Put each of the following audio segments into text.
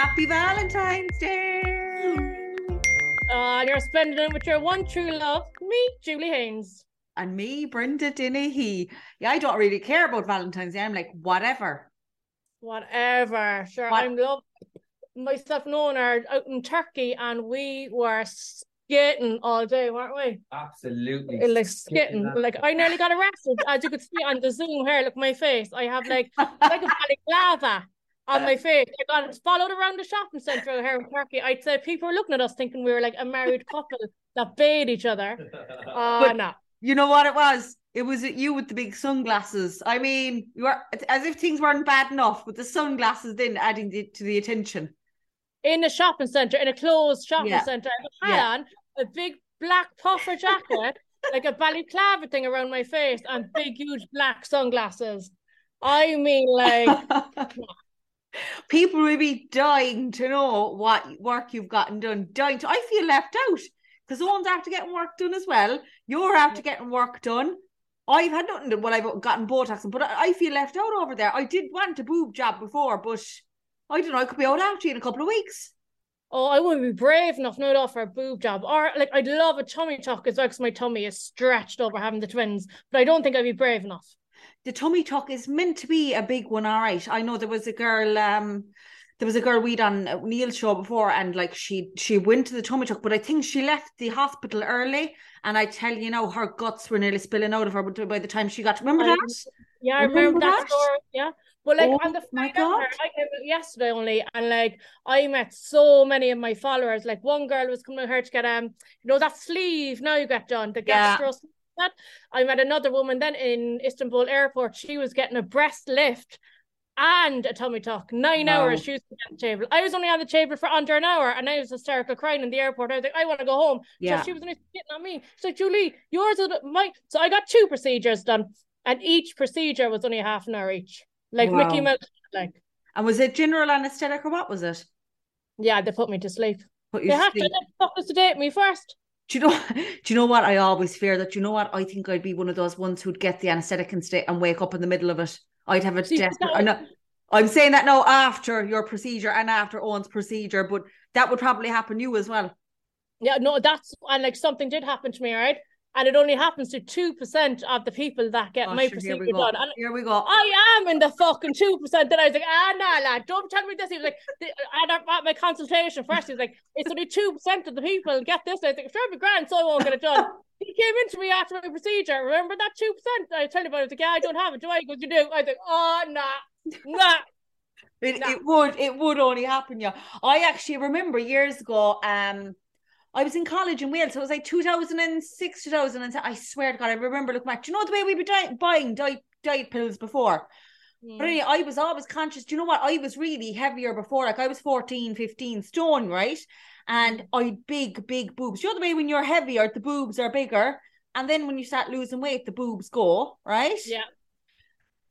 Happy Valentine's Day. Uh, you're spending it with your one true love, me, Julie Haynes. And me, Brenda Dennehy. Yeah, I don't really care about Valentine's Day. I'm like, whatever. Whatever. Sure, what? I'm love myself and Owen are out in Turkey and we were skating all day, weren't we? Absolutely. Like skating. Like I nearly got arrested. As you could see on the Zoom here, look my face. I have like like a balaclava on my face. I got followed around the shopping centre here in Turkey. I'd say people were looking at us thinking we were like a married couple that bathed each other. Uh but no. You know what it was? It was you with the big sunglasses. I mean, you were as if things weren't bad enough with the sunglasses then adding the, to the attention. In a shopping centre, in a closed shopping yeah. centre, I had yeah. on a big black puffer jacket, like a balaclava thing around my face, and big, huge black sunglasses. I mean, like. People will be dying to know what work you've gotten done. Dying to, I feel left out because one's after getting work done as well. You're after getting work done. I've had nothing to, well, I've gotten Botox, but I feel left out over there. I did want a boob job before, but I don't know, I could be all out after you in a couple of weeks. Oh, I wouldn't be brave enough not offer a boob job. Or like I'd love a tummy tuck as well because my tummy is stretched over having the twins, but I don't think I'd be brave enough. The tummy tuck is meant to be a big one, all right. I know there was a girl, um, there was a girl we'd on Neil's show before, and like she she went to the tummy tuck, but I think she left the hospital early. And I tell you now, her guts were nearly spilling out of her by the time she got. Remember that? Yeah, I remember, remember that, story. Yeah, but like oh, on the my God. Her, I came yesterday only, and like I met so many of my followers. Like one girl was coming to her to get um, you know that sleeve now you get done the yeah. That I met another woman then in Istanbul airport. She was getting a breast lift and a tummy tuck. Nine wow. hours she was on the table. I was only on the table for under an hour and I was hysterical crying in the airport. I was like, I want to go home. Yeah. So she was only sitting on me. She's like, Julie, yours is my so I got two procedures done. And each procedure was only half an hour each like wow. Mickey Mouse. Like, and was it general anesthetic or what was it? Yeah, they put me to sleep. Put you they have sleep. to sedate me first. Do you know? Do you know what? I always fear that. You know what? I think I'd be one of those ones who'd get the anesthetic and stay and wake up in the middle of it. I'd have a desperate. I'm, not, I'm saying that now after your procedure and after Owen's procedure, but that would probably happen you as well. Yeah, no, that's and like something did happen to me, right? And it only happens to two percent of the people that get oh, my sure, procedure done. And here we go. I am in the fucking two percent. Then I was like, ah, nah, lad, don't tell me this. He was like, and at my consultation first, he was like, it's only two percent of the people get this. I was like, sure, be grand, so I won't get it done. he came into me after my procedure. Remember that two percent? I told him about it. I was like, yeah, I don't have it. Do I? He goes, you do. I was like, oh, nah, nah. It, nah. it would it would only happen yeah i actually remember years ago um I was in college in Wales, so it was like 2006, 2007. I swear to God, I remember looking back. Do you know the way we were di- buying diet, diet pills before? Mm. But anyway, I was always conscious. Do you know what? I was really heavier before. Like I was 14, 15 stone, right? And I had big, big boobs. You know the way when you're heavier, the boobs are bigger. And then when you start losing weight, the boobs go, right? Yeah.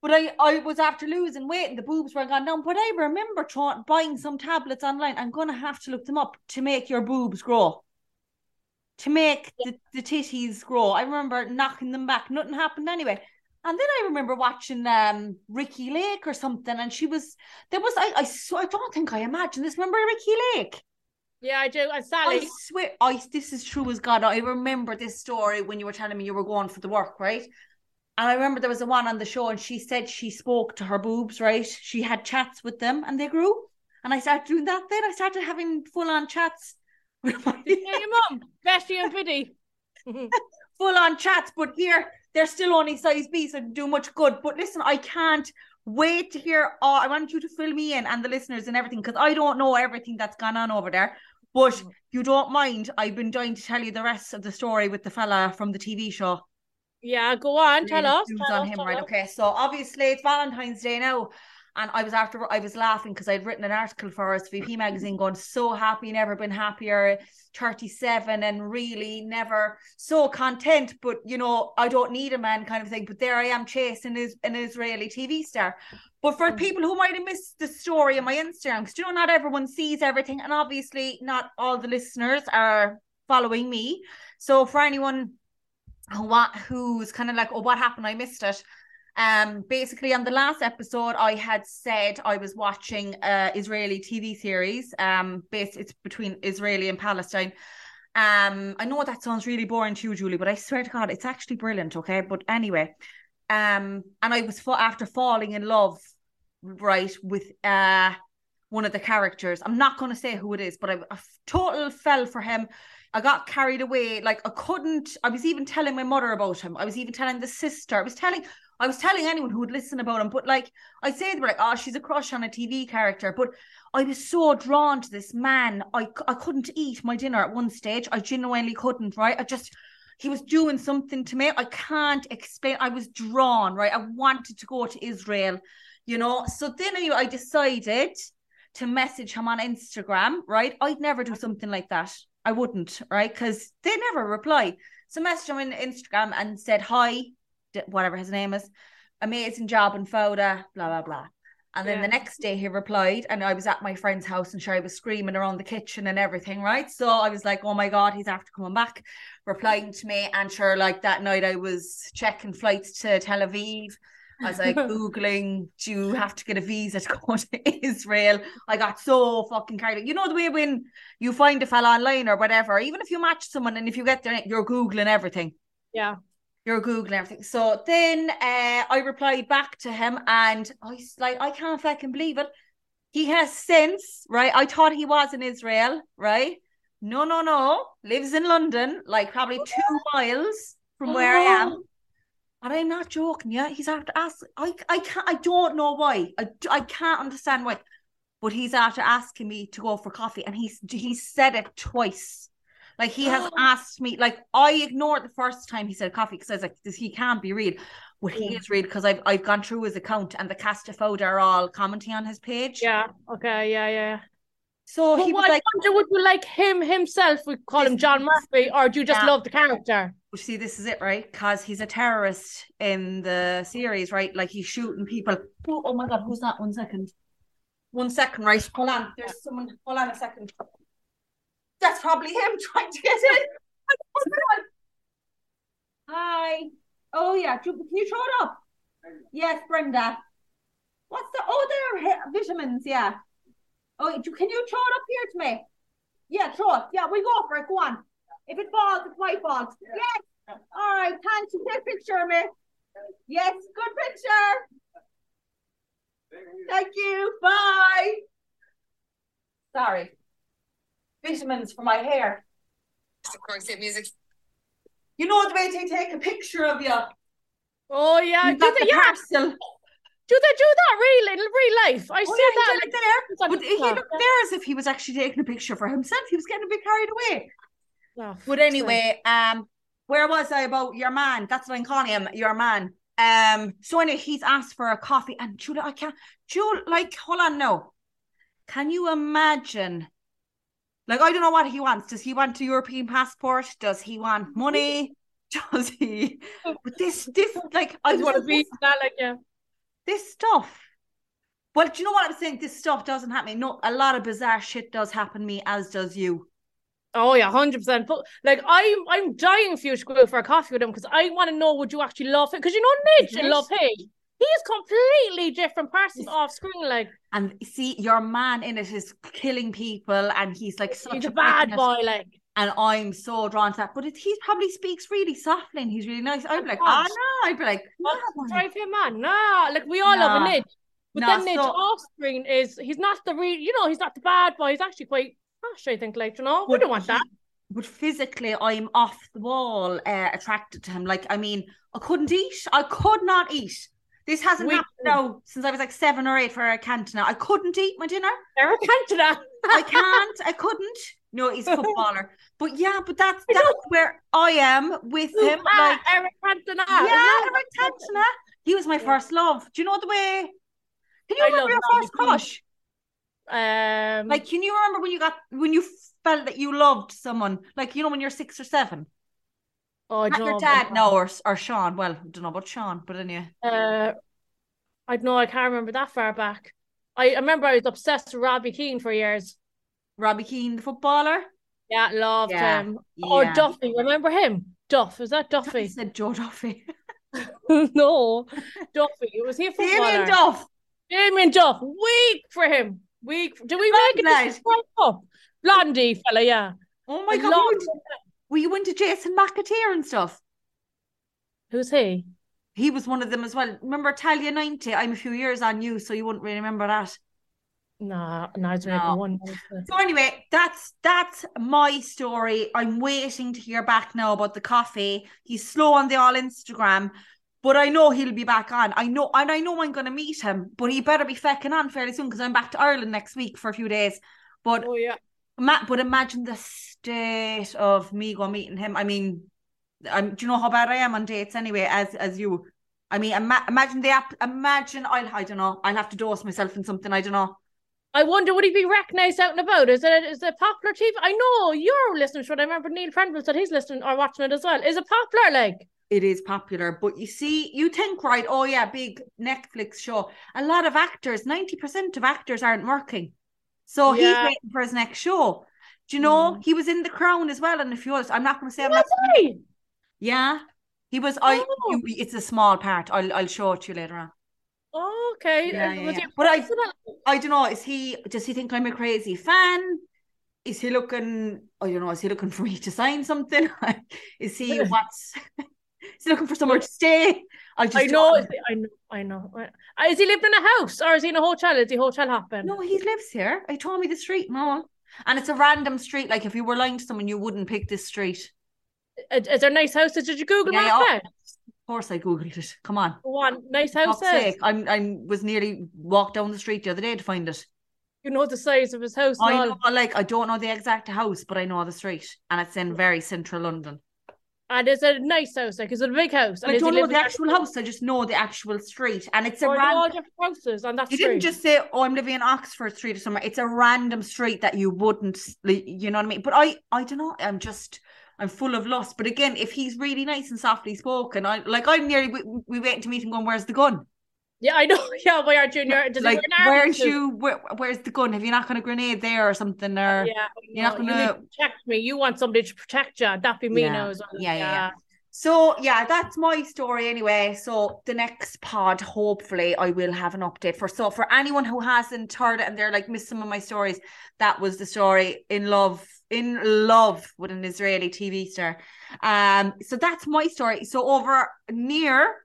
But I, I was after losing weight and the boobs were gone down. But I remember trying buying some tablets online. I'm gonna have to look them up to make your boobs grow to make the, the titties grow. I remember knocking them back. Nothing happened anyway. And then I remember watching um Ricki Lake or something, and she was there was I I, so I don't think I imagined this. Remember Ricki Lake? Yeah, I do. And Sally. I swear, I this is true as God. I remember this story when you were telling me you were going for the work, right? And I remember there was a one on the show, and she said she spoke to her boobs, right? She had chats with them, and they grew. And I started doing that. Then I started having full on chats yeah, your mum, Bessie and Biddy. Full on chats, but here they're still only size B, so do much good. But listen, I can't wait to hear. Oh, I want you to fill me in and the listeners and everything because I don't know everything that's gone on over there. But mm. you don't mind, I've been dying to tell you the rest of the story with the fella from the TV show. Yeah, go on, tell us. Tell on us, him, right? Us. Okay, so obviously it's Valentine's Day now, and I was after I was laughing because I'd written an article for SVP magazine going so happy, never been happier, 37 and really never so content, but you know, I don't need a man kind of thing. But there I am chasing is an Israeli TV star. But for mm. people who might have missed the story on my Instagram, because you know, not everyone sees everything, and obviously not all the listeners are following me. So for anyone who who's kind of like, oh, what happened? I missed it. Um, basically, on the last episode, I had said I was watching a Israeli TV series. Um, based it's between Israeli and Palestine. Um, I know that sounds really boring to you, Julie, but I swear to God, it's actually brilliant. Okay, but anyway, um, and I was after falling in love, right, with uh one of the characters. I'm not going to say who it is, but I, I total fell for him. I got carried away. Like I couldn't. I was even telling my mother about him. I was even telling the sister. I was telling. I was telling anyone who would listen about him. But like I say, they were like, "Oh, she's a crush on a TV character." But I was so drawn to this man. I I couldn't eat my dinner at one stage. I genuinely couldn't. Right. I just he was doing something to me. I can't explain. I was drawn. Right. I wanted to go to Israel. You know. So then I, I decided to message him on Instagram, right? I'd never do something like that. I wouldn't, right? Because they never reply. So messaged him on Instagram and said, Hi, whatever his name is, amazing job in Fauda, blah, blah, blah. And then yeah. the next day he replied, and I was at my friend's house and sure I was screaming around the kitchen and everything, right? So I was like, oh my God, he's after coming back, replying to me. And sure, like that night I was checking flights to Tel Aviv. I was like Googling, do you have to get a visa to go to Israel? I got so fucking carried. You know the way when you find a fella online or whatever, even if you match someone and if you get there, you're Googling everything. Yeah. You're Googling everything. So then uh, I replied back to him and I was like, I can't fucking believe it. He has since, right? I thought he was in Israel, right? No, no, no. Lives in London, like probably two miles from where I am and I'm not joking, yeah. He's after ask. I I can't. I don't know why. I, I can't understand why. But he's after asking me to go for coffee, and he's he said it twice. Like he has asked me. Like I ignored the first time he said coffee because I was like, "This he can't be real." But he is real because I've I've gone through his account and the cast of photo are all commenting on his page. Yeah. Okay. Yeah. Yeah. So but he was like, wonder, would you like him himself? We call him John Murphy, or do you just yeah. love the character? Well, see, this is it, right? Because he's a terrorist in the series, right? Like he's shooting people. Oh, oh my god, who's that? One second. One second, right? Hold on. There's someone. Hold on a second. That's probably him trying to get in. Hi. Oh yeah. Can you throw it up? Yes, Brenda. What's the? Oh, there vitamins. Yeah. Oh, can you throw it up here to me? Yeah, throw it. Yeah, we go for it. Go on. If it falls, it's my fault. Yes. All right. Thanks. You take a picture of me. Yes. Good picture. Thank you. Bye. Sorry. Vitamins for my hair. Of course, music. You know the way they take a picture of you. Oh yeah, you got the yeah. parcel. Do they do that real in real life? I oh, see yeah, that. Like, there. But he looked there as if he was actually taking a picture for himself. He was getting a bit carried away. Oh, but anyway, um, where was I about your man? That's what I'm calling him, your man. Um, so anyway, he's asked for a coffee, and Julia, I can't. Julia, like, hold on, no. Can you imagine? Like, I don't know what he wants. Does he want a European passport? Does he want money? Does he? But this, this, like, I want to be that, like, yeah this stuff. Well, do you know what I'm saying? This stuff doesn't happen. No, a lot of bizarre shit does happen to me, as does you. Oh yeah, hundred percent. But like I'm, I'm dying for you to go for a coffee with him because I want to know would you actually love him? Because you know Nidge and Love Hate. He is completely different person off screen, like. And see, your man in it is killing people, and he's like such he's a, a bad boy, like and I'm so drawn to that. But it, he probably speaks really softly and he's really nice. I'd be like, oh no, I'd be like, no, drive him man. Nah, like we all no. love a Nidge. But no, then Nidge so... off screen is he's not the real, you know, he's not the bad boy. He's actually quite harsh, I think, like, you know, but we don't want that. But physically, I'm off the wall uh, attracted to him. Like, I mean, I couldn't eat. I could not eat. This hasn't we, happened now since I was like seven or eight for a Cantona. I couldn't eat my dinner. Eric Cantona. I can't. I couldn't. No, he's a footballer. but yeah, but that's that's where I am with him. like Eric Cantona. Yeah, Eric Cantona. He was my yeah. first love. Do you know the way? Can you I remember your first crush? Um, like, can you remember when you got when you felt that you loved someone? Like, you know, when you're six or seven. Oh, I Not your dad, no, or or Sean. Well, I don't know about Sean, but anyway. Uh, I know I can't remember that far back. I, I remember I was obsessed with Robbie Keane for years. Robbie Keane, the footballer. Yeah, loved yeah, him. Oh, yeah. Or Duffy, remember him? Duff, is that Duffy? I said Joe Duffy. no, Duffy. It was he a footballer? Damien Duff. Damien Duff. Weak for him. Weak. Do we recognise up? Blondie fella, yeah. Oh my god. We went, to, we went to Jason McAteer and stuff. Who's he? He was one of them as well. Remember Italia 90? I'm a few years on you, so you wouldn't really remember that. No, no, it's no. one. So anyway, that's that's my story. I'm waiting to hear back now about the coffee. He's slow on the all Instagram, but I know he'll be back on. I know, and I know I'm going to meet him. But he better be fecking on fairly soon because I'm back to Ireland next week for a few days. But oh yeah, but imagine the state of me going meeting him. I mean, I'm. Do you know how bad I am on dates anyway? As as you, I mean, ima- imagine the app. Imagine I'll. I don't know. I'll have to dose myself in something. I don't know. I wonder would he be recognised out and about? Is it is it popular TV? I know you're listening to it. I remember Neil Prendeville said he's listening or watching it as well. Is it popular? Like it is popular, but you see, you think right? Oh yeah, big Netflix show. A lot of actors, ninety percent of actors aren't working, so yeah. he's waiting for his next show. Do you know mm. he was in The Crown as well? And if you was, I'm not going to say I'm not. Yeah, he was. Oh. I. You, it's a small part. I'll I'll show it to you later on. Oh, okay. Yeah, yeah, yeah. But I, I don't know. Is he? Does he think I'm a crazy fan? Is he looking? I don't know. Is he looking for me to sign something? is he what's? is he looking for somewhere to stay? I just. I know. I know. I know. Is he living in a house or is he in a hotel? Is the hotel hopping? No, he lives here. He told me the street, no. And it's a random street. Like if you were lying to someone, you wouldn't pick this street. Is there nice houses? Did you Google yeah, that? Yeah, course I googled it. Come on. One nice house. I'm I was nearly walked down the street the other day to find it. You know the size of his house. I know, like I don't know the exact house, but I know the street, and it's in mm. very central London. And is it a nice house? Like, is it a big house? I don't know the actual house. I just know the actual street, and it's a oh, random. All different houses on that. You didn't just say, "Oh, I'm living in Oxford Street or somewhere." It's a random street that you wouldn't, you know what I mean? But I, I don't know. I'm just I'm full of lust. But again, if he's really nice and softly spoken, I like I'm nearly we, we waiting to meet him going, Where's the gun? Yeah, I know. Yeah, why aren't you? Does like, where's you? Where, where's the gun? Have you not got a grenade there or something? Or yeah, you're not gonna you protect me. You want somebody to protect you. That'd be me yeah. now as well. Yeah, yeah, yeah. So yeah, that's my story anyway. So the next pod, hopefully, I will have an update for. So for anyone who hasn't heard it and they're like missed some of my stories, that was the story in love in love with an Israeli TV star. Um, so that's my story. So over near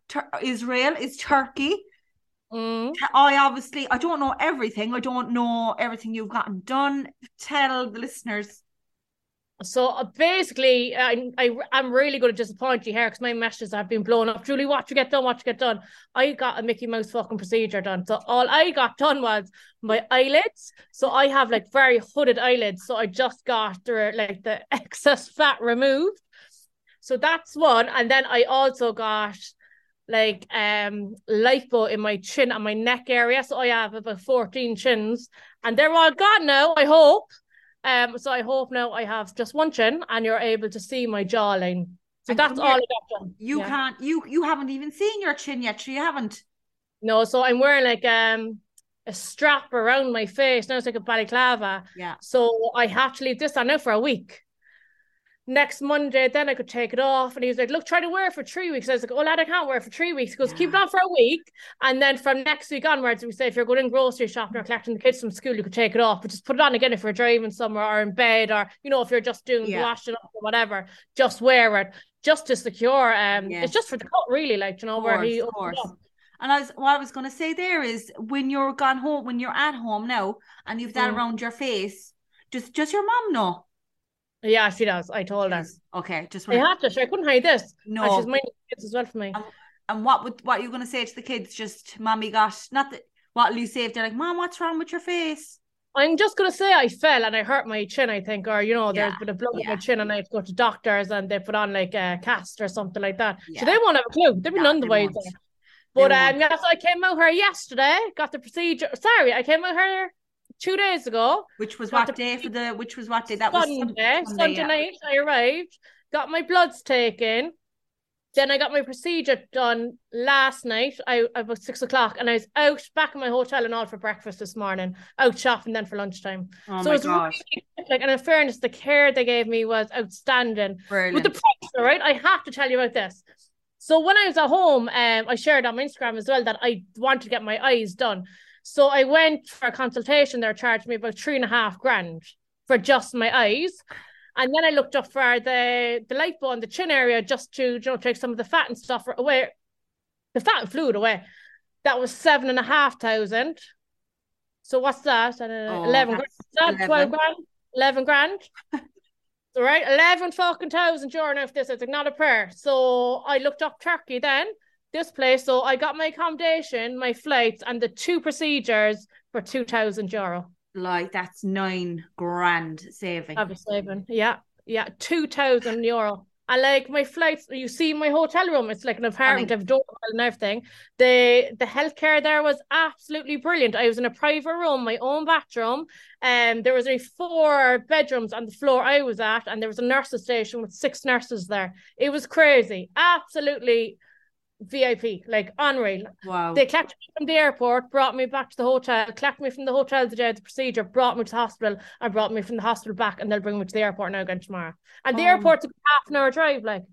Israel is Turkey. Mm. I obviously I don't know everything. I don't know everything you've gotten done. Tell the listeners so uh, basically, I, I I'm really going to disappoint you here because my messages have been blown up. Julie, what you get done, what you get done. I got a Mickey Mouse fucking procedure done. So all I got done was my eyelids. So I have like very hooded eyelids. So I just got the like the excess fat removed. So that's one. And then I also got like um lipo in my chin and my neck area. So I have about 14 chins and they're all gone now, I hope. Um, so I hope now I have just one chin and you're able to see my jawline. So and that's all I got done. You yeah. can't you you haven't even seen your chin yet, so you haven't. No, so I'm wearing like um a strap around my face. Now it's like a balaclava. Yeah. So I have to leave this on now for a week next Monday, then I could take it off. And he was like, Look, try to wear it for three weeks. I was like, Oh, lad, I can't wear it for three weeks. He goes. Keep it on for a week. And then from next week onwards, we say, If you're going grocery shopping or collecting the kids from school, you could take it off, but just put it on again if you're driving somewhere or in bed or, you know, if you're just doing yeah. washing up or whatever, just wear it just to secure. Um, yeah. It's just for the cut, really, like, you know, course, where he. And I was, what I was going to say there is when you're gone home, when you're at home now and you've that mm. around your face, just, just your mom know yeah, she does. I told her. Okay, just I have to. I couldn't hide this. No, and she's minding kids as well for me. And, and what would what are you going to say to the kids? Just mommy got not that. What will you say if they're like, "Mom, what's wrong with your face?" I'm just gonna say I fell and I hurt my chin, I think, or you know, there's been a blood yeah. in my chin and I have to go to doctors and they put on like a cast or something like that. Yeah. So they won't have a clue. They'll be none the way. But um, yeah, so I came out here yesterday, got the procedure. Sorry, I came out here two days ago. Which was what day for the? Which was what day? That Sunday. was Sunday. Sunday yeah. night. I arrived, got my bloods taken. Then I got my procedure done last night. I about six o'clock, and I was out back in my hotel and all for breakfast this morning. Out shopping then for lunchtime. Oh so my it gosh! Really, like, and in fairness, the care they gave me was outstanding. Brilliant. With the price, all right, I have to tell you about this. So when I was at home, um, I shared on my Instagram as well that I wanted to get my eyes done. So I went for a consultation. They charged me about three and a half grand for just my eyes. And then I looked up for the the lipo on the chin area just to you know take some of the fat and stuff away, the fat and fluid away. That was seven and a half thousand. So what's that? Uh, oh, eleven grand. That 11. twelve grand. Eleven grand. All right, eleven fucking thousand euro now for this. It's like not a prayer. So I looked up Turkey then, this place. So I got my accommodation, my flights, and the two procedures for two thousand euro. Like that's nine grand saving. I'll saving. Yeah, yeah, two thousand euro. And like my flights, you see my hotel room, it's like an apartment, I've door and everything. The the healthcare there was absolutely brilliant. I was in a private room, my own bathroom, and um, there was only four bedrooms on the floor I was at, and there was a nurses station with six nurses there. It was crazy, absolutely VIP, like unreal. Wow. They clapped me from the airport, brought me back to the hotel, clapped me from the hotel the day of the procedure, brought me to the hospital, and brought me from the hospital back, and they'll bring me to the airport now again tomorrow. And the um, airport's a half an hour drive, like.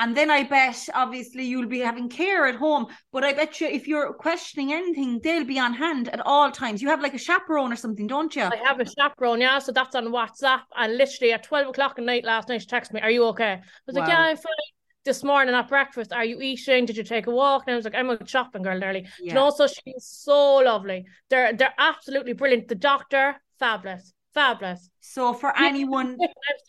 And then I bet, obviously, you'll be having care at home. But I bet you, if you're questioning anything, they'll be on hand at all times. You have like a chaperone or something, don't you? I have a chaperone, yeah. So that's on WhatsApp. And literally at 12 o'clock at night last night, she texted me, Are you okay? I was wow. like, Yeah, I'm fine this morning at breakfast, are you eating? Did you take a walk? And I was like, I'm a shopping girl early. Yeah. know, so she's so lovely. They're they're absolutely brilliant. The doctor, fabulous. Fabulous. So for anyone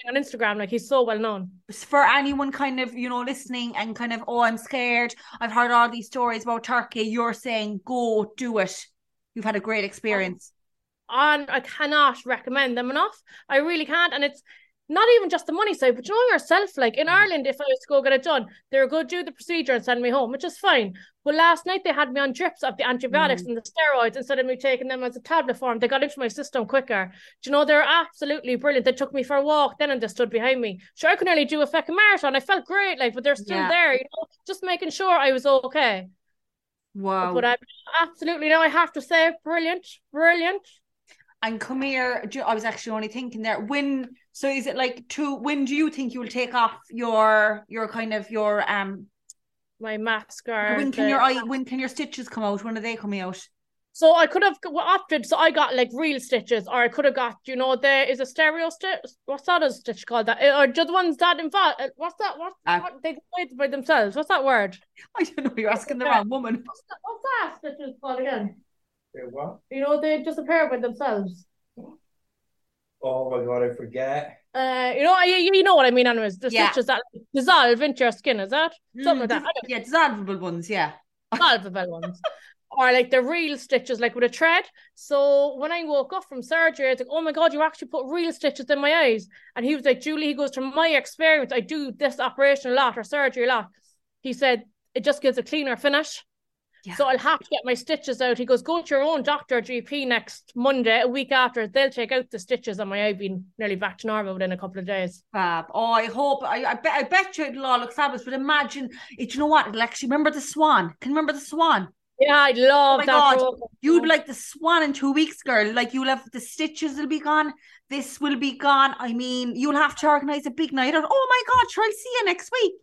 on Instagram, like he's so well known. For anyone kind of, you know, listening and kind of, oh, I'm scared. I've heard all these stories about Turkey. You're saying go do it. You've had a great experience. And I cannot recommend them enough. I really can't. And it's not even just the money side, but you know yourself. Like in mm. Ireland, if I was to go get it done, they're going to do the procedure and send me home, which is fine. But last night they had me on drips of the antibiotics mm. and the steroids instead of me taking them as a tablet form. They got into my system quicker. Do you know they're absolutely brilliant? They took me for a walk then and they stood behind me. Sure, I could nearly do a fucking marathon. I felt great, like, but they're still yeah. there, you know, just making sure I was okay. Wow. But I absolutely no, I have to say, brilliant, brilliant. And come here, I was actually only thinking there when so is it like to when do you think you will take off your your kind of your um my mask or when can the, your eye when can your stitches come out? When are they coming out? So I could have opted. So I got like real stitches, or I could have got, you know, there is a stereo stitch. What's that a stitch called? That or just ones that involve. Uh, what's that? What, uh, what they do it by themselves? What's that word? I don't know. You're asking the wrong woman. What's that, what's that stitches called again? They what? You know, they disappear by themselves. Oh my god, I forget. Uh, you know, you, you know what I mean, anyways. The yeah. stitches that dissolve into your skin, is that something mm, like that? Yeah, dissolvable ones, yeah. Dissolvable ones. Or like the real stitches, like with a thread. So when I woke up from surgery, I was like, "Oh my god, you actually put real stitches in my eyes." And he was like, "Julie," he goes, "From my experience, I do this operation a lot or surgery a lot." He said it just gives a cleaner finish. Yeah. So I'll have to get my stitches out. He goes, go to your own doctor GP next Monday, a week after. They'll take out the stitches on my eye being nearly back to normal within a couple of days. Fab. Oh, I hope. I, I bet. I bet you it'll all look fabulous. But imagine it. You know what? It'll actually remember the swan. Can you remember the swan? Yeah, I love oh that. God. You'd be like the swan in two weeks, girl. Like you'll have the stitches will be gone. This will be gone. I mean, you'll have to organize a big night out. Oh my God, sure, I'll see you next week.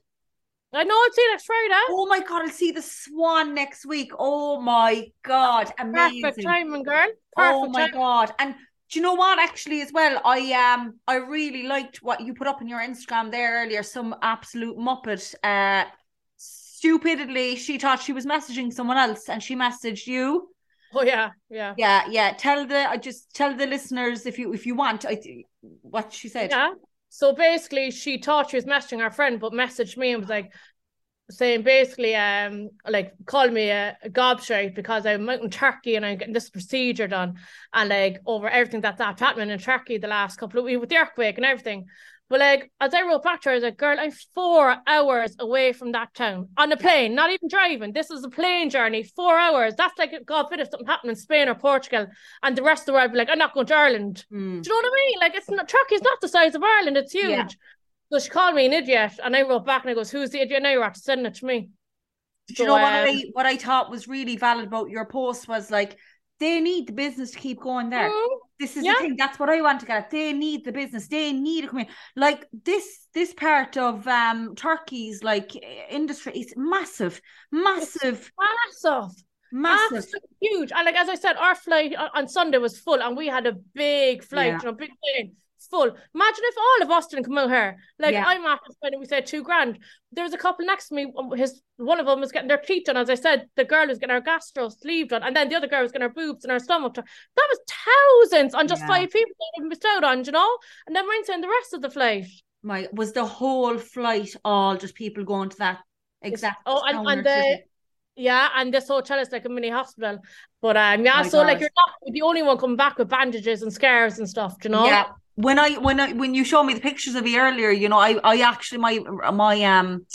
I know I'll see you next Friday. Oh my god, I'll see the Swan next week. Oh my god, amazing. Perfect timing, girl. Perfect oh my timing. god. And do you know what actually as well? I um I really liked what you put up in your Instagram there earlier. Some absolute muppet. Uh stupidly she thought she was messaging someone else and she messaged you. Oh yeah, yeah. Yeah, yeah. Tell the I just tell the listeners if you if you want I what she said. Yeah. So basically, she thought she was messaging her friend, but messaged me and was like, saying basically, um, like called me a, a gobshite because I'm out in Turkey and I'm getting this procedure done, and like over everything that's happening in Turkey the last couple of weeks with the earthquake and everything. But like as I wrote back to her, I was like, girl, I'm four hours away from that town on a plane, not even driving. This is a plane journey, four hours. That's like God forbid if something happened in Spain or Portugal and the rest of the world would be like, I'm not going to Ireland. Mm. Do you know what I mean? Like it's not Turkey's not the size of Ireland, it's huge. Yeah. So she called me an idiot and I wrote back and I goes, Who's the idiot now? You're after sending it to me. Do so, you know what um, I what I thought was really valid about your post was like they need the business to keep going there. Mm-hmm. This is yeah. the thing. That's what I want to get. They need the business. They need to come in. Like this, this part of um Turkey's like industry is massive, massive, it's massive. Massive. Absolutely huge. And like as I said, our flight on Sunday was full and we had a big flight, yeah. you know, big plane full. Imagine if all of Austin come out here. Like yeah. I'm after spending, we said two grand. There was a couple next to me. Um, his one of them was getting their teeth done. As I said, the girl was getting her gastro sleeve done, and then the other girl was getting her boobs and her stomach done. That was thousands on just yeah. five people that have bestowed on, you know. And then we're saying the rest of the flight. My was the whole flight all just people going to that exact. Oh, and, and the yeah, and this hotel is like a mini hospital. But um, yeah, My so God. like you're not the only one coming back with bandages and scars and stuff, Do you know? Yeah. When I when I when you showed me the pictures of you earlier, you know, I I actually my my um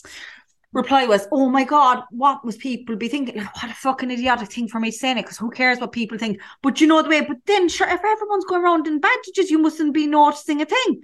reply was, "Oh my god, what must people be thinking? Like, what a fucking idiotic thing for me saying it, because who cares what people think? But you know the way. But then, sure, if everyone's going around in bandages, you mustn't be noticing a thing."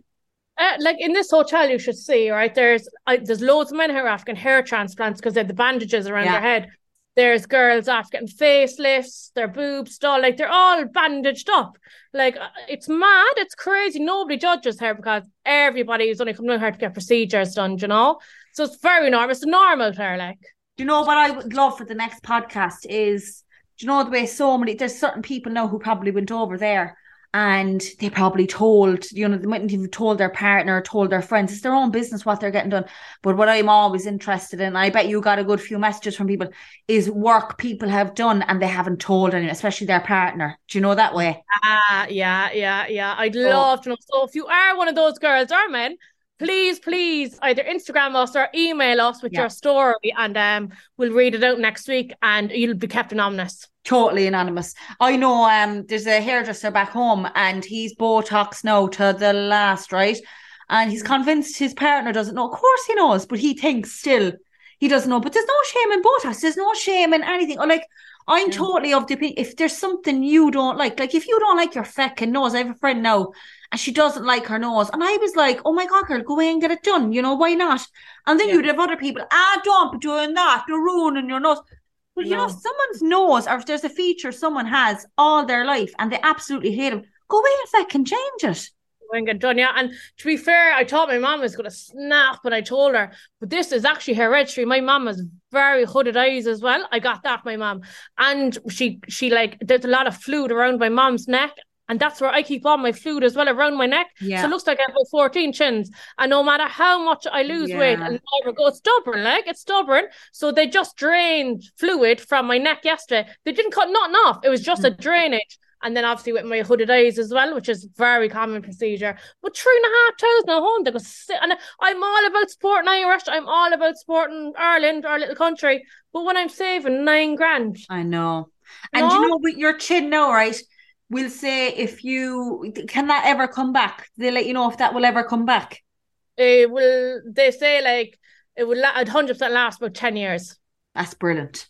Uh, like in this hotel, you should see right. There's uh, there's loads of men who are African hair transplants because they have the bandages around yeah. their head. There's girls after getting facelifts, their boobs done, like they're all bandaged up. Like uh, it's mad, it's crazy. Nobody judges her because everybody is only coming here to get procedures done, you know. So it's very normal. It's normal to her, like. Do you know what I would love for the next podcast is? Do you know the way so many? There's certain people now who probably went over there and they probably told, you know, they mightn't even told their partner, told their friends. It's their own business what they're getting done. But what I'm always interested in, I bet you got a good few messages from people, is work people have done and they haven't told anyone, especially their partner. Do you know that way? Ah, uh, yeah, yeah, yeah. I'd love to know. So if you are one of those girls or men please, please either Instagram us or email us with yeah. your story and um we'll read it out next week and you'll be kept anonymous. Totally anonymous. I know um there's a hairdresser back home and he's Botox now to the last, right? And he's convinced his partner doesn't know. Of course he knows, but he thinks still he doesn't know. But there's no shame in Botox. There's no shame in anything. Or like I'm yeah. totally of the opinion if there's something you don't like, like if you don't like your feckin' nose, I have a friend now and she doesn't like her nose. And I was like, oh my God, girl, go away and get it done. You know, why not? And then yeah. you'd have other people, ah, don't be doing that. You're ruining your nose. Well, you know, someone's nose, or if there's a feature someone has all their life and they absolutely hate them, go away and can change it. And get done, yeah. And to be fair, I thought my mom was going to snap when I told her, but this is actually hereditary. My mom has very hooded eyes as well. I got that, my mom, and she she like there's a lot of fluid around my mom's neck, and that's where I keep all my food as well around my neck. Yeah. So it looks like I have 14 chins. And no matter how much I lose yeah. weight, and never go, it's stubborn, like it's stubborn. So they just drained fluid from my neck yesterday. They didn't cut nothing off. It was just mm. a drainage. And then obviously with my hooded eyes as well, which is very common procedure. But three and a half thousand at home, they go sit and I'm all about supporting Irish. I'm all about supporting Ireland, our little country. But when I'm saving nine grand. I know. And no? you know with your chin now, right? Will say if you can that ever come back? They let you know if that will ever come back. It will. They say like it will. hundred percent last about ten years. That's brilliant.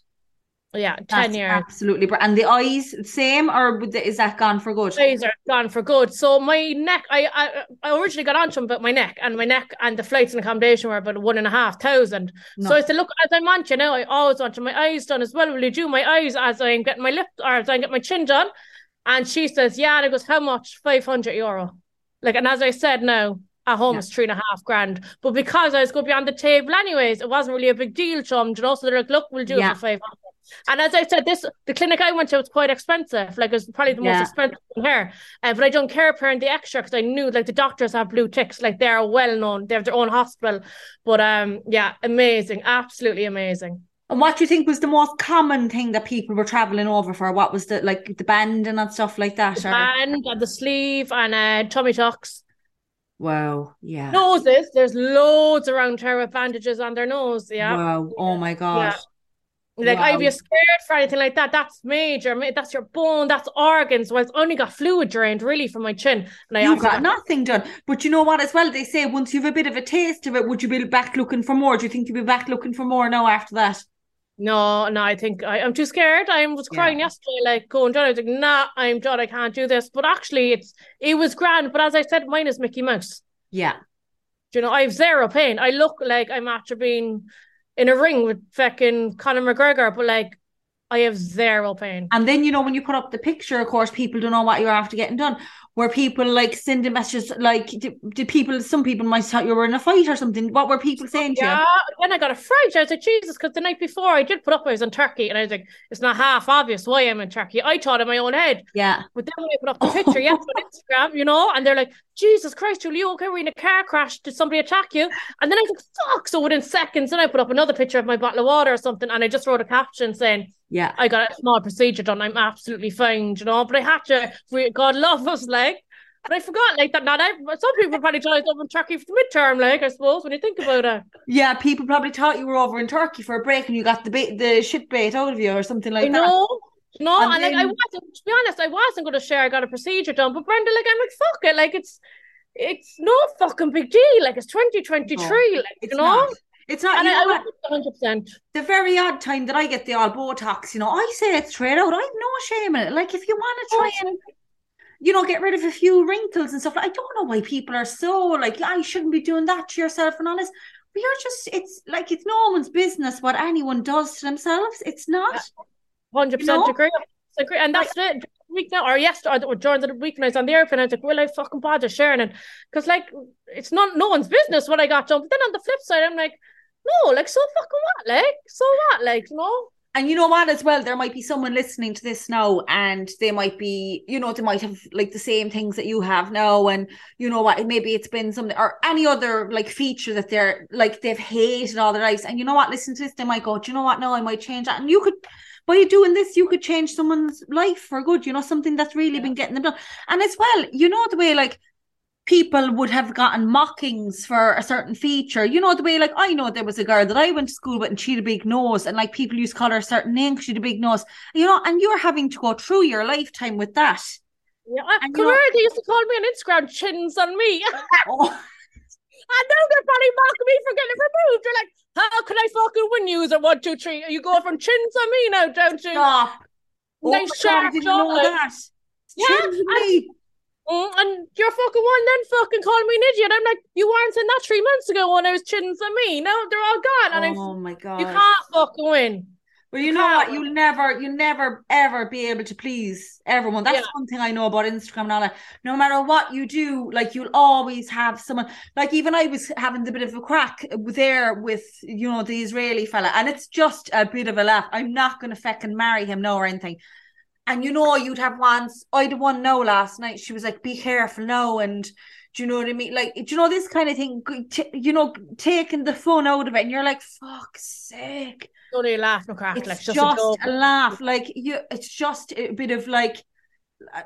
Yeah, ten That's years. Absolutely. And the eyes same, or is that gone for good? Eyes are gone for good. So my neck, I I, I originally got onto them about my neck, and my neck and the flights and accommodation were about one and a half thousand. No. So I said, look, as I'm on you know, I always want my eyes done as well. Will you do my eyes as I'm getting my lip or as I get my chin done? And she says, Yeah, and it goes, How much? 500 euro. Like, and as I said, no, at home yeah. is three and a half grand. But because I was going beyond the table anyways, it wasn't really a big deal, chum. You know, so they're like, Look, we'll do yeah. it for 500. And as I said, this the clinic I went to was quite expensive. Like it was probably the yeah. most expensive in here. Uh, but I don't care paying the extra because I knew like the doctors have blue ticks, like they're well known, they have their own hospital. But um, yeah, amazing, absolutely amazing. And what do you think was the most common thing that people were traveling over for? What was the like the band and stuff like that? The or? band and the sleeve and uh, tummy tucks. Wow, yeah. Noses, there's loads around her with bandages on their nose. Yeah. Wow. Oh my god. Yeah. Like wow. I'd be scared for anything like that. That's major. That's your bone. That's organs. Well, it's only got fluid drained really from my chin. And I You've got nothing done. But you know what? As well, they say once you've a bit of a taste of it, would you be back looking for more? Do you think you'd be back looking for more now after that? No, no, I think I, am too scared. I was crying yeah. yesterday, like going down. I was like, nah, I'm done. I can't do this. But actually, it's it was grand. But as I said, mine is Mickey Mouse. Yeah. Do you know, I have zero pain. I look like I'm after being in a ring with fucking Conor McGregor, but like I have zero pain. And then, you know, when you put up the picture, of course, people don't know what you're after getting done. Where people like sending messages like did, did people some people might thought you were in a fight or something what were people oh, saying to yeah, you then I got a fright. I was like, Jesus, because the night before I did put up I was in Turkey, and I was like, it's not half obvious why I'm in Turkey. I thought in my own head. yeah But then when I put up the picture, yes, on Instagram, you know, and they're like, Jesus Christ, you okay? We're in a car crash. Did somebody attack you? And then I was like, fuck. So within seconds, then I put up another picture of my bottle of water or something, and I just wrote a caption saying, yeah I got a small procedure done. I'm absolutely fine, you know. But I had to, God love us, like. But I forgot, like that. Not every, some people probably thought I was over in Turkey for the midterm, like I suppose, when you think about it. yeah people probably thought you were over in Turkey for a break and you got the bait the shit bait out of you or something like I that No, No, And and, like I then- wasn't. To be honest, I wasn't going to share. I got a procedure done, but Brenda, like I'm like fuck it, like it's it's no fucking big deal. Like it's 2023, like it's you know. not it's not And you I, know I was 100. percent the very odd time that I get the all Botox, you know, I say it straight out. I have no shame in it. Like, if you want to try oh, and, you know, get rid of a few wrinkles and stuff, I don't know why people are so like, I shouldn't be doing that to yourself and all this. But you're just, it's like, it's no one's business what anyone does to themselves. It's not. Hundred You know? agree. Agree, and that's it. Week now or yesterday or during the week when I was on the airplane, I was like, "Will I fucking bother sharing it?" Because like, it's not no one's business what I got done. But then on the flip side, I'm like, "No, like so fucking what? Like so what? Like you know." And you know what, as well, there might be someone listening to this now, and they might be, you know, they might have like the same things that you have now, and you know what, maybe it's been something or any other like feature that they're like they've hated all their lives. And you know what, listen to this, they might go, Do you know what? No, I might change that. And you could, by doing this, you could change someone's life for good, you know, something that's really been getting them done. And as well, you know, the way like people would have gotten mockings for a certain feature. You know, the way, like, I know there was a girl that I went to school with and she had a big nose, and like people used to call her a certain name because she had a big nose, you know, and you're having to go through your lifetime with that. Yeah, I, And you know- they used to call me on Instagram chins on me. Oh, I know they're probably mocking me for getting it removed. They're like, how can I fucking win user one, two, three? You go from chins on me now, don't you? stop. Oh Nice my God, I sharp didn't know that. Yeah, me. Mm, and you're fucking one then fucking calling me an idiot. I'm like, you weren't saying that three months ago when I was chins for me. Now they're all gone. And I, Oh my God. you can't fucking win. Well, you You know what? You'll never, you'll never ever be able to please everyone. That's Yeah. one thing I know about Instagram and all that. No matter what you do, like you'll always have someone. Like even I was having the bit of a crack there with you know the Israeli fella, and it's just a bit of a laugh. I'm not going to fucking marry him now or anything. And you know, you'd have ones. I had one now last night. She was like, "Be careful now," and do you know what I mean? Like, do you know this kind of thing? T- You know, taking the fun out of it, and you're like, "Fuck's sake." Don't you laugh, no crack. it's Like, just, just, a a laugh like you it's just a bit of like uh,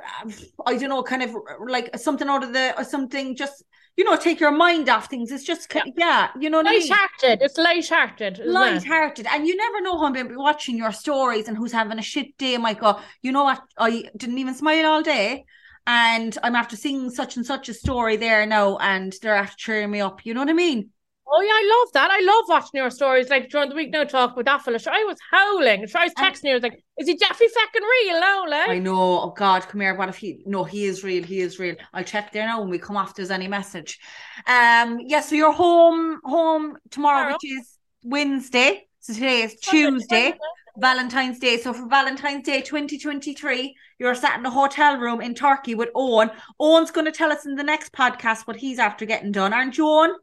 i don't know kind of like something out of the or something just you know take your mind off things. It's just ki- yeah, you know what i mean? Light-hearted. It's light-hearted. light-hearted. And you never know who I'm be watching your stories and who's having a shit day I might go you know what? I didn't even smile all day and I'm after seeing such and such a story there now and they're after cheering me up. You know what I mean Oh yeah, I love that. I love watching your stories. Like during the week now, talk with that fella. Sure, I was howling. Sure, I was texting you. I was like, "Is he definitely fucking real now?" Like, I know. Oh God, come here. What if he? No, he is real. He is real. I'll check there now when we come off. There's any message? Um. Yeah. So you're home. Home tomorrow, Tomorrow. which is Wednesday. So today is Tuesday, Valentine's Day. So for Valentine's Day 2023, you're sat in a hotel room in Turkey with Owen. Owen's going to tell us in the next podcast what he's after getting done, aren't you, Owen?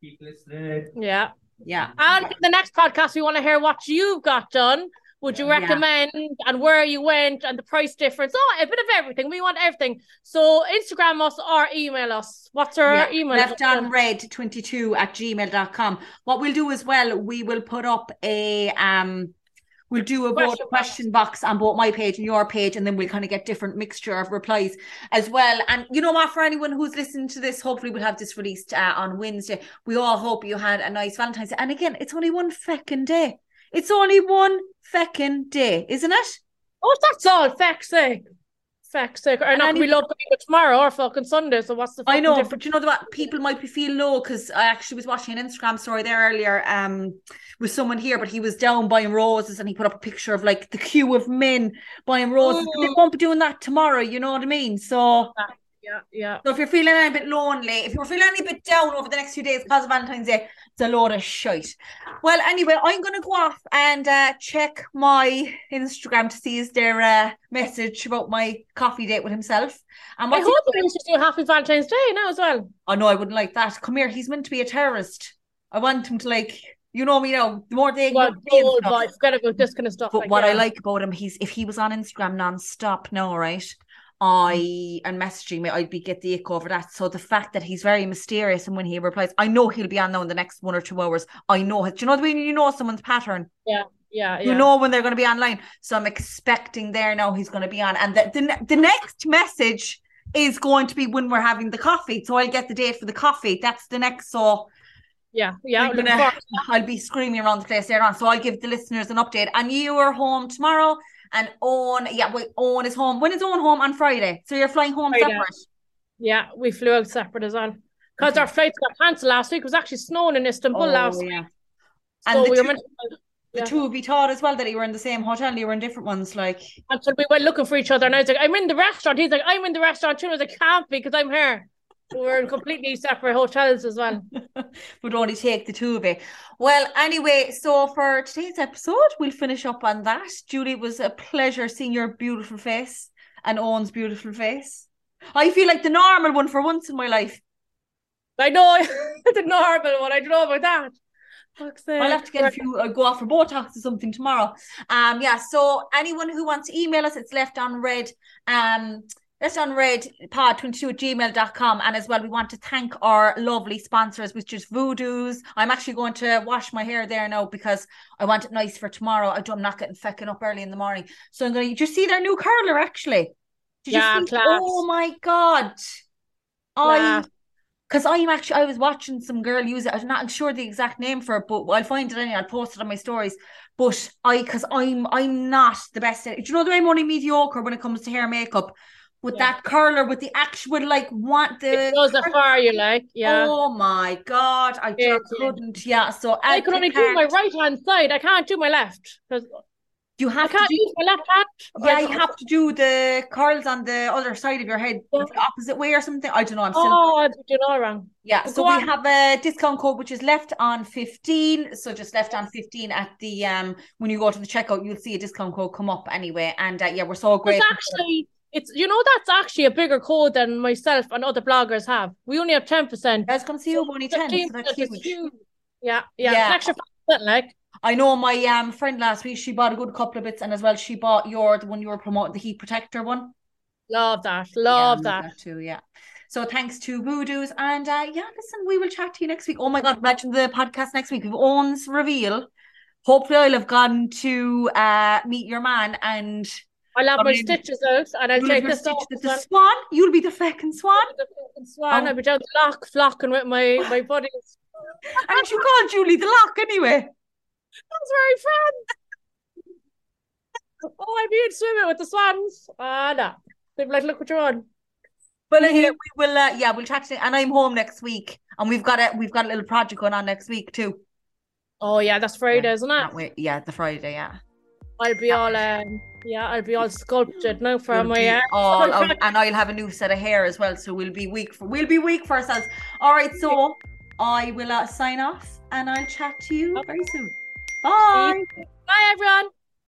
Keep listening. Yeah. Yeah. And the next podcast, we want to hear what you've got done. Would you Yeah. recommend and where you went and the price difference? Oh, a bit of everything. We want everything. So Instagram us or email us. What's our Yeah, email? left on red 22 at gmail.com what we'll do as well we will put up a um we'll do a Question box. question box on both my page and your page and then we'll kind of get different mixture of replies as well and you know what for anyone who's listening to this hopefully we'll have this released uh, on wednesday we all hope you had a nice valentine's day and again it's only one feckin' day it's only one feckin' day isn't it Oh, that's all. Feck's sake. Feck's sake. Or And not, we love going to tomorrow or fucking Sunday. So what's the I know, difference? but you know what? People might be feeling low because I actually was watching an Instagram story there earlier um, with someone here, but he was down buying roses and he put up a picture of like the queue of men buying roses. They won't be doing that tomorrow, you know what I mean? So yeah, yeah. So if you're feeling a bit lonely, if you're feeling a bit down over the next few days because of Valentine's Day, it's a load of shite. Well, anyway, I'm gonna go off and uh, check my Instagram to see is there a message about my coffee date with himself. And I hope he wishes you happy Valentine's Day now as well. Oh no, I wouldn't like that. Come here, he's meant to be a terrorist. I want him to like you know me now. The more they well, old boy, forget about this kind of stuff. But like, what yeah. I like about him, he's if he was on Instagram non-stop now, right? I and messaging me, I'd be get the ick over that. So the fact that he's very mysterious and when he replies, I know he'll be on now in the next one or two hours. I know it. Do you know the way you know someone's pattern? Yeah. Yeah, you know when they're going to be online. So I'm expecting there now he's going to be on. And the, the, the next message is going to be when we're having the coffee. So I'll get the date for the coffee. That's the next. So yeah, yeah. Gonna, I'll be screaming around the place there on. So I'll give the listeners an update. And you are home tomorrow. And Owen, yeah, wait, Owen is home. When is Owen home? On Friday. So you're flying home Friday. separate. Yeah, we flew out separate as well. Because okay. our flights got cancelled last week. It was actually snowing in Istanbul oh, last yeah. week. And so the, we two, were to, yeah. two of you thought as well that you were in the same hotel, you were in different ones, like and so we went looking for each other and I was like, I'm in the restaurant. He's like, I'm in the restaurant too. I was like, can't be because I'm here. We're in completely separate hotels as well. Would only take the two of it. Well, anyway, so for today's episode, we'll finish up on that. Julie, it was a pleasure seeing your beautiful face and Owen's beautiful face. I feel like the normal one for once in my life. I know the normal one. I don't know about that. I'll have to get a few uh, go off for Botox or something tomorrow. Um, yeah. So anyone who wants to email us, it's left on red. Um, Left on red pod22 at gmail.com. And as well, we want to thank our lovely sponsors, which is Voduz. I'm actually going to wash my hair there now because I want it nice for tomorrow. I am not getting fecking up early in the morning. So I'm going to just see their new curler actually. Did yeah? Class. Oh my God. I. Because I'm actually, I was watching some girl use it. I'm not sure the exact name for it, but I'll find it anyway. I'll post it on my stories. But I, because I'm, I'm not the best at it. Do you know the way I'm only mediocre when it comes to hair makeup? With yeah. that curler with the actual like want the it goes a far you like yeah. Oh my god i just couldn't yeah so I, can only do my right hand side I can't do my left because you have to do, use my left hand. Yeah you have to do the curls on the other side of your head yeah. the opposite way or something. I don't know I'm still oh I'm doing all wrong. Yeah so we have a discount code which is left on 15 so just left on 15 at the um when you go to the checkout you'll see a discount code come up anyway and uh, yeah we're so great actually it's you know that's actually a bigger code than myself and other bloggers have. We only have ten percent. I was going to you only ten. So that's huge. huge. Yeah, yeah, yeah. extra percent, like. I know my um friend last week. She bought a good couple of bits, and as well she bought your the one you were promoting, the heat protector one. Love that. Love yeah, that. that too. Yeah. So thanks to Voduz and uh yeah, listen, we will chat to you next week. Oh my god, imagine the podcast next week. We've owns reveal. Hopefully I'll have gone to uh meet your man and I'll have my stitches out and I'll take this off. The swan. swan. You'll be the fucking swan. The fucking swan. Oh. I'll be down the lock flocking with my, my buddies. and you call Julie the lock anyway. That's very fun. oh, I'd be in swimming with the swans. Ah, no. They'd be like, look what you're on. But uh, we will, uh, yeah, we'll chat to, and I'm home next week, and we've got a we've got a little project going on next week too. Oh yeah, that's Friday, yeah, isn't it? Yeah, the Friday, yeah. I'll be all um yeah, I'll be all sculpted now for we'll my uh, all, oh, and I'll have a new set of hair as well. So we'll be weak for we'll be weak for ourselves. All right, so I will uh, sign off and I'll chat to you very soon. Bye. Bye everyone.